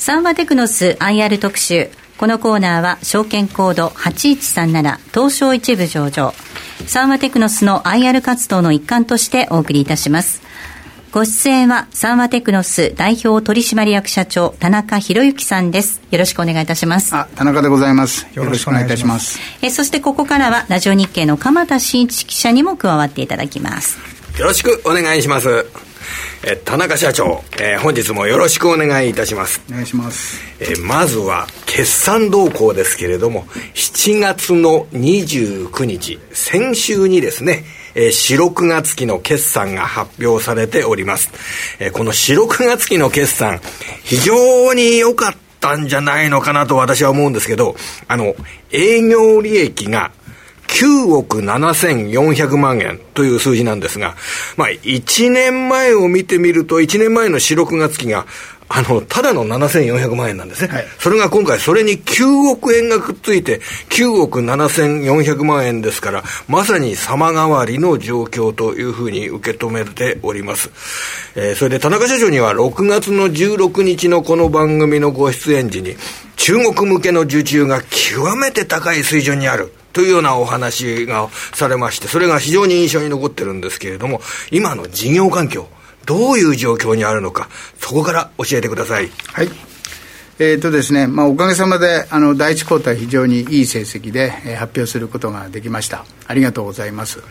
サンワテクノス IR 特集。このコーナーは証券コード8137東証一部上場。サンワテクノスの IR 活動の一環としてお送りいたします。ご出演はサンワテクノス代表取締役社長田中博之さんです。よろしくお願いいたします。あ、田中でございます。よろしくお願いいたします。えそしてここからはラジオ日経の鎌田新一記者にも加わっていただきます。よろしくお願いします。え田中社長、えー、本日もよろしくお願いいたしますお願いします、えー、まずは決算動向ですけれども7月の29日先週にですねえー、四六月期の決算が発表されております。えー、この四六月期の決算、非常に良かったんじゃないのかなと私は思うんですけど、あの、営業利益が9億7400万円という数字なんですが、まあ、1年前を見てみると、1年前の4、6月期が、あの、ただの7400万円なんですね。はい、それが今回、それに9億円がくっついて、9億7400万円ですから、まさに様変わりの状況というふうに受け止めております。えー、それで田中社長には6月の16日のこの番組のご出演時に、中国向けの受注が極めて高い水準にある。というようなお話がされまして、それが非常に印象に残ってるんですけれども、今の事業環境、どういう状況にあるのか、そこから教えてください。はい。えーとですねまあ、おかげさまであの第一クォーター非常にいい成績で、えー、発表することができましたありがとうございます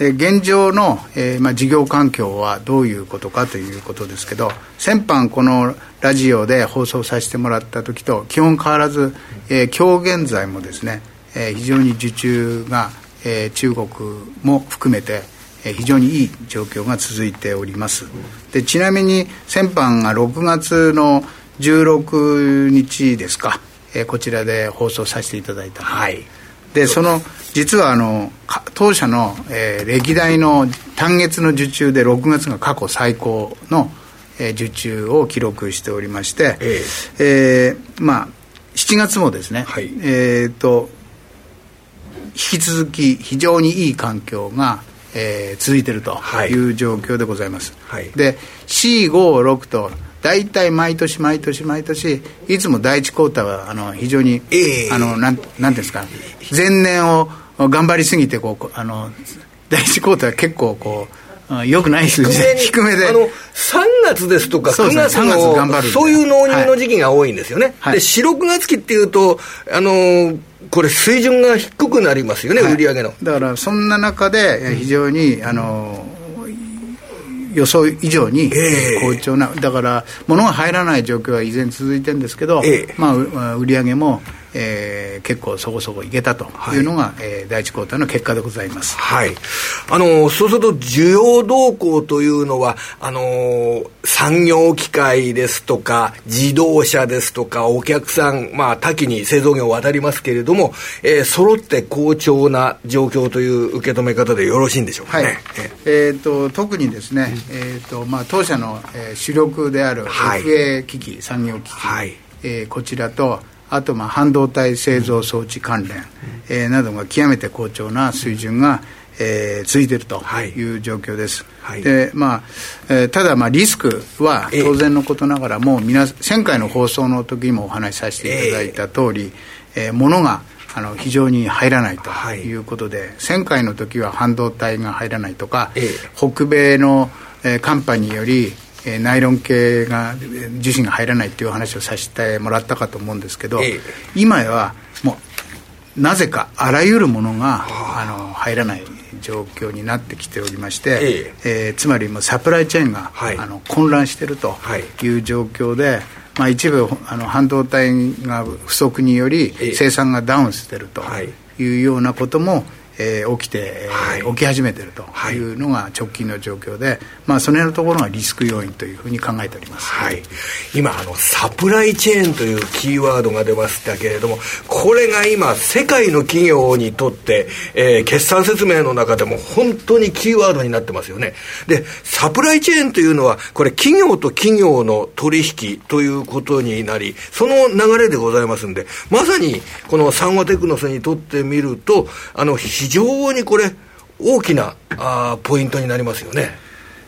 で現状の、えーまあ、事業環境はどういうことかということですけど先般このラジオで放送させてもらった時と基本変わらず、えー、今日現在もですねえー、非常に受注が、えー、中国も含めて、えー、非常にいい状況が続いております。でちなみに先般が6月の16日ですか、えー、こちらで放送させていただいた。はい。でその実はあの当社の、えー、歴代の単月の受注で6月が過去最高の、えー、受注を記録しておりまして、えー、えー、まあ7月もですね、はい、えっ、と引き続き非常にいい環境が、えー、続いているとい。う状況でございます、はい、で C56 と大体毎年毎年毎年いつも第一クォーターはあの非常に、えー、あのなんなんですか前年を頑張りすぎてこうあの第一クォーターは結構こうよくない数字で。低めで。あの3月ですとか9月のそういう納入の時期が多いんですよね、はい、で4、6月期っていうとあのこれ、水準が低くなりますよね、はい、売上の。だから、そんな中で、非常に、あの予想以上に好調な、だから、物が入らない状況は依然続いてるんですけど、まあ、売上もえー、結構そこそこいけたとい。うのが、はい、えー、第一クォーターの結果でございます、はい、あのそうすると需要動向というのはあの産業機械ですとか自動車ですとかお客さん、まあ、多岐に製造業渡りますけれども、えー、揃って好調な状況という受け止め方でよろしいんでしょうかね、はい、えーと、特にですね、えーとまあ、当社の、えー、主力である FA 機器、産業機器、はい。えー、こちらとあとまあ半導体製造装置関連、えー、などが極めて好調な水準が、えー、続いているとい。う状況です。はい、でまあえー、ただ、まあ、リスクは当然のことながらも、皆前回の放送の時もお話しさせていただいた通り、えー、物があの非常に入らないとい。うことで、はい、前回の時は半導体が入らないとか、えー、北米の、えー、寒波によりえー、ナイロン系が樹脂が入らないっていう話をさせてもらったかと思うんですけど、え今はもうなぜかあらゆるものがあ。の入らない状況になってきておりまして、ええ。ー、つまりもうサプライチェーンが、はい、あの混乱しているとい。う状況で、まあ、一部あの半導体が不足により生産がダウンしているというようなことも、えー、起きて、はい、起き始めているとい。うのが直近の状況で、まあ、その辺のところがリスク要因というふうに考えております、はい、今あの、サプライチェーンというキーワードが出ましたけれども、これが今、世界の企業にとって、えー、決算説明の中でも本当にキーワードになってますよね。で、サプライチェーンというのは、これ、企業と企業の取引ということになり、その流れでございますんで、まさにこのサンワテクノスにとってみると、あの非常にこれ、大きなあポイントになりますよね。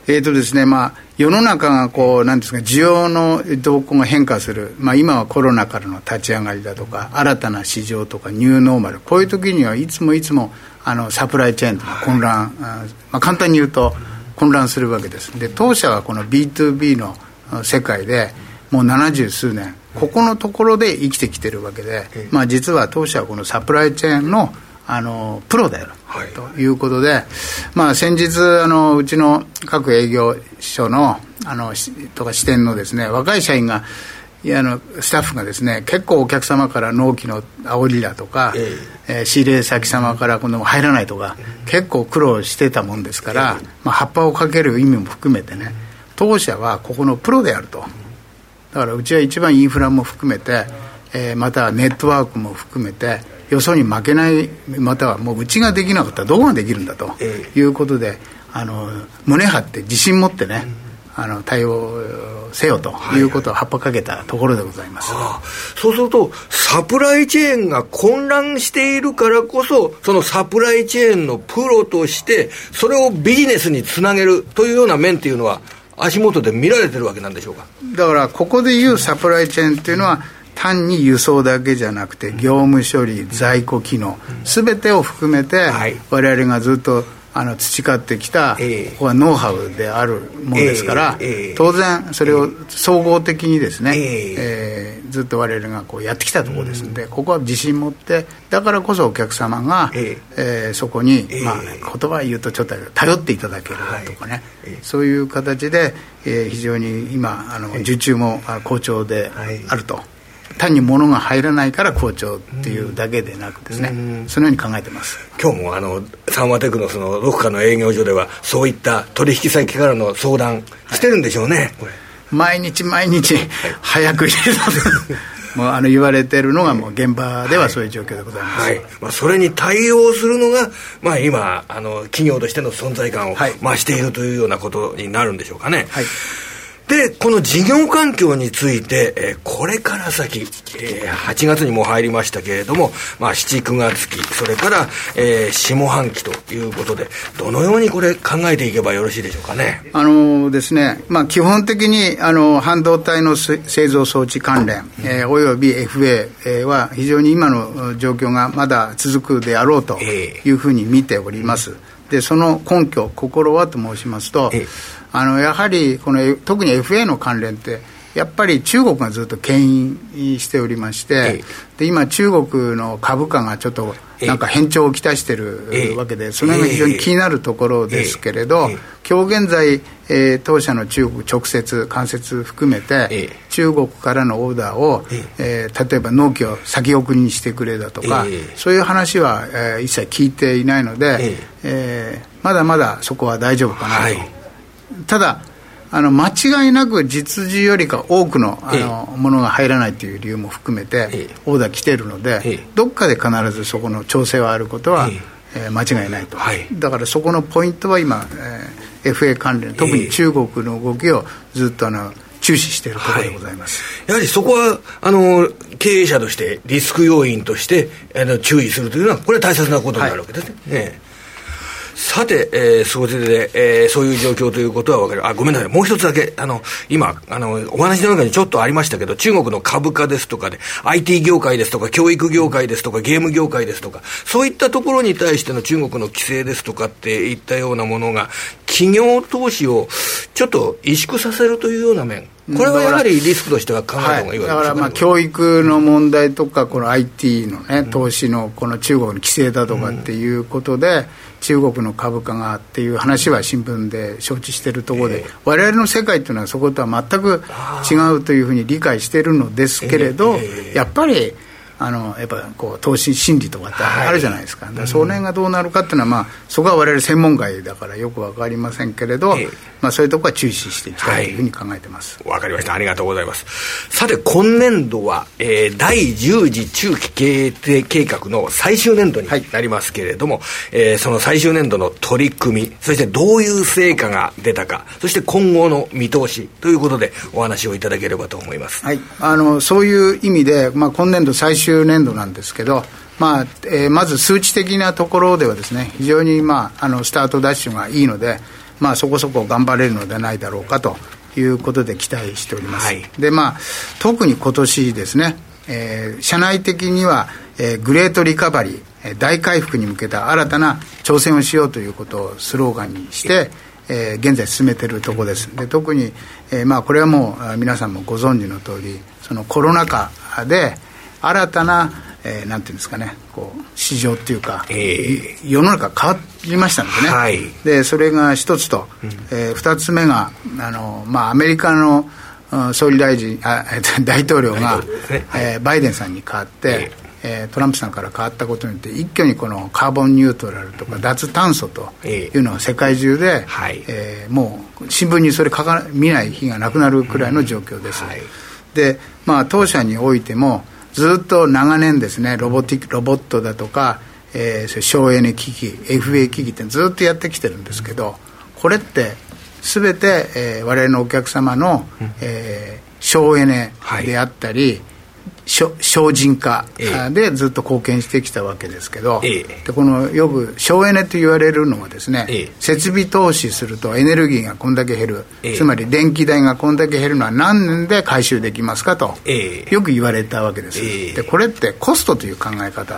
えーとですねまあ、世の中がこうなんですか需要の動向が変化する、まあ、今はコロナからの立ち上がりだとか新たな市場とかニューノーマル。こういう時にはいつもいつもあのサプライチェーンとか混乱、まあ、簡単に言うと混乱するわけです。で当社はこの B2B の世界でもう七十数年ここのところで生きてきてるわけで、まあ、実は当社はこのサプライチェーンのあのプロである、はい、ということで、まあ、先日あのうちの各営業所のあのとか支店のですね若い社員がいやあのスタッフがですね結構お客様から納期の煽りだとか、ええ。ー、仕入れ先様から今度入らないとか、結構苦労してたもんですから、えまあ、葉っぱをかける意味も含めてね当社はここのプロであると。だからうちは一番インフラも含めて、えー、またネットワークも含めてよそに負けないまたはもううちができなかったらどこができるんだということで、あの胸張って自信持ってね、あの対応せよということを葉っぱかけたところでございます、はあ、そうすると、サプライチェーンが混乱しているからこそ、そのサプライチェーンのプロとして、それをビジネスにつなげるというような面っていうのは、足元で見られてるわけなんでしょうか？だから、ここでいうサプライチェーンっていうのは、単に輸送だけじゃなくて業務処理在庫機能すべてを含めて我々がずっとあの培ってきた、ここはノウハウであるものですから、当然それを総合的にですね、えー、ずっと我々がこうやってきたところですので、ここは自信持ってだからこそお客様が、ええ。そこに、まあ、言葉言うとちょっと頼っていただけるとかね、そういう形で、えー、非常に今あの受注も好調であると。単に物が入らないから好調っていうだけでなくですね、うん、そのように考えてます。今日もあのサンマテクのそのどこかの営業所ではそういった取引先からの相談してるんでしょうね、はい、毎日毎日早く入れた もうあの言われてるのがもう現場ではそういう状況でございます、はい、まあ、それに対応するのが、まあ、今あの企業としての存在感を増しているというようなことになるんでしょうかね。はいで、この事業環境について、えー、これから先、えー、8月にも入りましたけれども、まあ、7、9月期、それから、えー、下半期ということで、どのようにこれ、考えていけばよろしいでしょうかね？あのですね、まあ、基本的にあの半導体の製造装置関連、えー、および FA は非常に今の状況がまだ続くであろうというふうに見ております。でその根拠、心はと申しますと、えーあのやはりこの特に FA の関連ってやっぱり中国がずっと牽引しておりまして、で今、中国の株価がちょっとなんか変調をきたしてるわけで、その辺が非常に気になるところですけれど、今日現在、えー、当社の中国直接、間接含めて、中国からのオーダーを、えー、例えば納期を先送りにしてくれだとか、そういう話は、えー、一切聞いていないので、えー、まだまだそこは大丈夫かなと。はいただあの間違いなく実需よりか多くのあの、ええ、ものが入らないという理由も含めて、え、オーダー来てるので、どっかで必ずそこの調整はあることは、えー、間違いないと、はい、だからそこのポイントは今、えー、FA 関連特に中国の動きをずっとあの注視しているところでございます、はい、やはりそこはあの経営者としてリスク要因としてあの注意するというのはこれは大切なことになるわけですね。はい。ねさて、えー、総じで、えー、そういう状況ということは分かる。あ、ごめんなさい。もう一つだけ、あの、今、あの、お話の中にちょっとありましたけど、中国の株価ですとかで、IT 業界ですとか、教育業界ですとか、ゲーム業界ですとか、そういったところに対しての中国の規制ですとかっていったようなものが、企業投資をちょっと萎縮させるというような面、これはやはりリスクとしては考えた方がいいわけですか、はい、だからまあ教育の問題とか、この IT のね、投資のこの中国の規制だとかっていうことで、中国の株価がっていう話は新聞で承知しているところで、われわれの世界っていうのはそことは全く違うというふうに理解しているのですけれど、やっぱり。あのやっぱこう投資心理とかってあるじゃないですか、はい、その辺がどうなるかっていうのは、まあ、そこは我々専門外だからよく分かりませんけれど、えー、まあ、そういうところは注視していきたいというふうに考えてます。わ、はい、かりました。ありがとうございます。さて今年度は、えー、第10次中期経営計画の最終年度になりますけれども、はい、えー、その最終年度の取り組みそしてどういう成果が出たかそして今後の見通しということでお話をいただければと思います、はい、あのそういう意味で、まあ、今年度最終終年度なんですけど、まあえー、まず数値的なところではですね非常に、まあ、あのスタートダッシュがいいので、まあ、そこそこ頑張れるのではないだろうかということで期待しております。はい、で、まあ、特に今年ですね、えー、社内的には、えー、グレートリカバリー、大回復に向けた新たな挑戦をしようということをスローガンにして、えー、現在進めているところですで特に、えーまあ、これはもう皆さんもご存知の通りそのコロナ禍で新たな、えー、なんていうんですかねこう市場っていうか、えー、世の中変わりましたのでね、はい、でそれが一つと、うん、えー、二つ目があの、まあ、アメリカの総理大臣あ 大統領が、ね。はい、えー、バイデンさんに代わって、えー、トランプさんから変わったことによって一挙にこのカーボンニュートラルとか脱炭素というのは世界中で、えー、もう新聞にそれ書か見ない日がなくなるくらいの状況です、はい、でまあ当社においてもずっと長年ですねロボティロボットだとか、えー、省エネ機器 FA 機器ってずっとやってきてるんですけどこれって全て、えー、我々のお客様の、えー、省エネであったり、はい精進化でずっと貢献してきたわけですけど、ええ、でこのよく省エネと言われるのはですね、え、設備投資するとエネルギーがこんだけ減る、つまり電気代がこんだけ減るのは何年で回収できますかと、よく言われたわけです、でこれってコストという考え方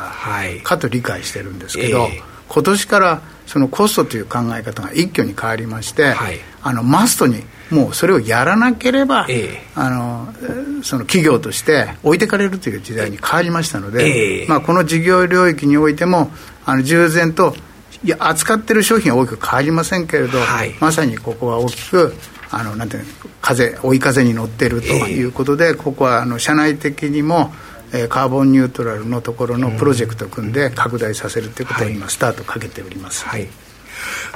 かと理解してるんですけど、今年からそのコストという考え方が一挙に変わりまして、はい、あのマストにもうそれをやらなければ、えー、あのその企業として置いてかれるという時代に変わりましたので、えー、まあ、この事業領域においてもあの従前といや扱ってる商品は大きく変わりませんけれど、はい、まさにここは大きくあのなんていう風追い風に乗ってるということで、えー、ここはあの社内的にもえー、カーボンニュートラルのところのプロジェクトを組んで拡大させるということを今、スタートかけております。はい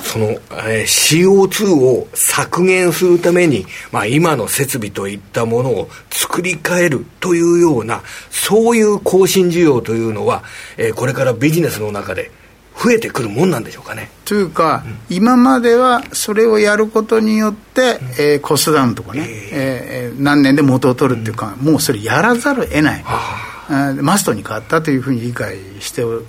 その、えー、CO2 を削減するために、まあ、今の設備といったものを作り変えるというようなそういう更新需要というのは、えー、これからビジネスの中で増えてくるもんなんでしょうかね。というか、うん、今まではそれをやることによって、うん、えー、コストダウンとかね、えー、えー、何年で元を取るっていうか、うん、もうそれやらざるを得ない、マストに変わったというふうに理解してお,、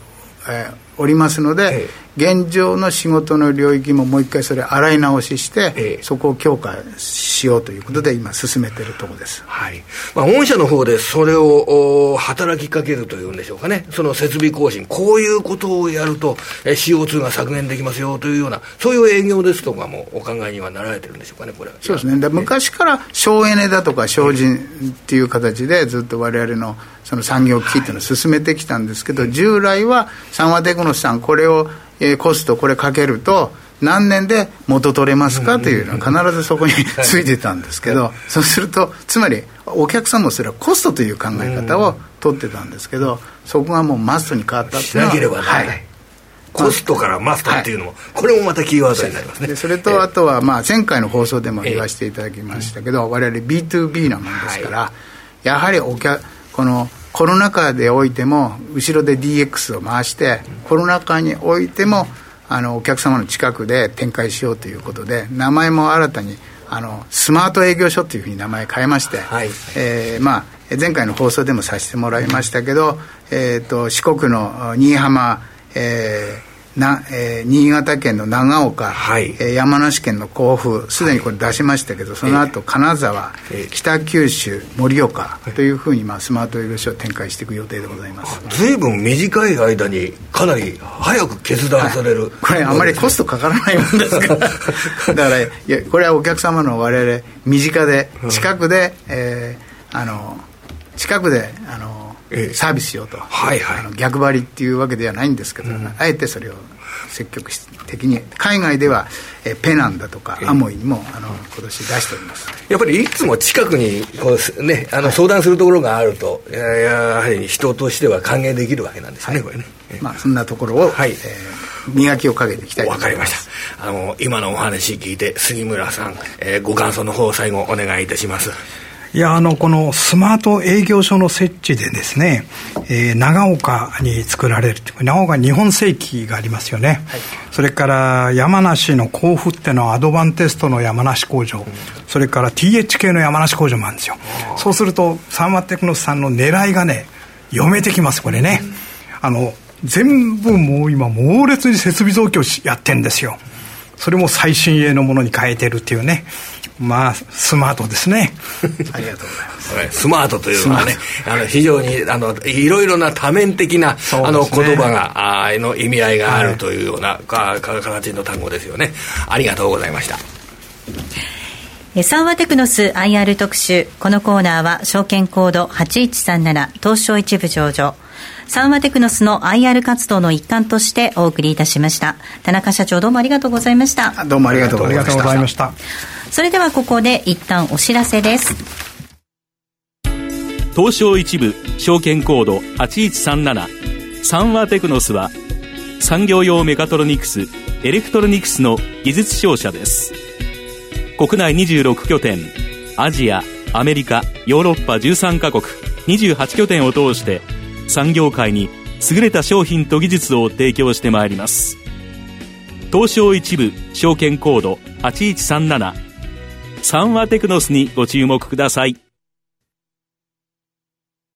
えー、おりますので、現状の仕事の領域ももう一回それ洗い直しして、ええ、そこを強化しようということで今進めてるところです、はい。まあ、御社の方でそれを働きかけるというんでしょうかね。その設備更新こういうことをやると CO2 が削減できますよというようなそういう営業ですとかもお考えにはなられてるんでしょうかねこれそうですね。で昔から省エネだとか精進っていう形でずっと我々のその産業機器っていうのを進めてきたんですけど、はい、従来は三和テクノスさんこれをえー、コストこれかけると何年で元取れますかというのは必ずそこについてたんですけど、そうするとつまりお客さんもそれはコストという考え方を取ってたんですけどそこがもうマストに変わったっていうのはしなければならない、はい。コストからマストっていうのも、はい、これもまたキーワードになりますね。それとあとは、まあ、前回の放送でも言わせていただきましたけど、えー、我々 B2B なもんですから、はい、やはりお客このコロナ禍でおいても後ろで DX を回してコロナ禍においてもあのお客様の近くで展開しようということで名前も新たにあのスマート営業所というふうに名前変えまして、はい、えー、まあ、前回の放送でもさせてもらいましたけど、えーと、四国の新居浜、えーなえー、新潟県の長岡、はい、えー、山梨県の甲府すでにこれ出しましたけど、はい、その後金沢、えー、北九州盛岡というふうに、まあ、スマート営業所を展開していく予定でございます。随分短い間にかなり早く決断される、はい、これあまりコストかからないもんですか？ら だからいやこれはお客様の我々身近で近くで、えー、あの近くであのサービスしようと、はいはい、あの逆張りっていうわけではないんですけど、うん、あえてそれを積極的に海外では、えペナンだとか、アモイにもあの今年出しております。やっぱりいつも近くにこう、ね、あの相談するところがあると、はい、やはり人としては歓迎できるわけなんですよね、はい、これね、まあ、そんなところを、はい。えー、磨きをかけていきたいと思います。わかりました。あの今のお話聞いて杉村さん、えー、ご感想の方最後お願いいたしますいやあのこのスマート営業所の設置でですね、えー、長岡に作られる長岡日本世紀がありますよね、はい、それから山梨の甲府っていうのはアドバンテストの山梨工場、うん、それから THK の山梨工場もあるんですよ。そうするとサーマテクノスさんの狙いがね読めてきますこれね、うん、あの全部もう今猛烈に設備増強やってんですよそれも最新鋭のものに変えてるっていうね。まあスマートですね。ありがとうございます。スマートというのはねあの非常にあのいろいろな多面的な、ね、あの言葉があの意味合いがあるというような、はい、か形の単語ですよね。ありがとうございました。サンワテクノス IR 特集。このコーナーは証券コード8137東証一部上場サンワテクノスの IR 活動の一環としてお送りいたしました。田中社長どうもありがとうございました。どうもありがとうございました。それではここで一旦お知らせです。東証一部証券コード8137サンワテクノスは産業用メカトロニクスエレクトロニクスの技術商社です。国内26拠点アジアアメリカヨーロッパ13カ国28拠点を通して産業界に優れた商品と技術を提供してまいります。東証一部証券コード8137サンワテクノスにご注目ください。